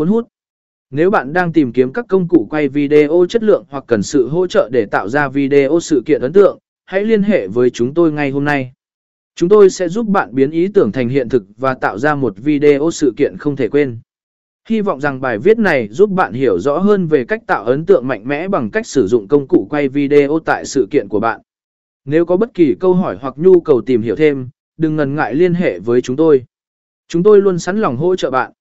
Cuốn hút. Nếu bạn đang tìm kiếm các công cụ quay video chất lượng hoặc cần sự hỗ trợ để tạo ra video sự kiện ấn tượng, hãy liên hệ với chúng tôi ngay hôm nay. Chúng tôi sẽ giúp bạn biến ý tưởng thành hiện thực và tạo ra một video sự kiện không thể quên. Hy vọng rằng bài viết này giúp bạn hiểu rõ hơn về cách tạo ấn tượng mạnh mẽ bằng cách sử dụng công cụ quay video tại sự kiện của bạn. Nếu có bất kỳ câu hỏi hoặc nhu cầu tìm hiểu thêm, đừng ngần ngại liên hệ với chúng tôi. Chúng tôi luôn sẵn lòng hỗ trợ bạn.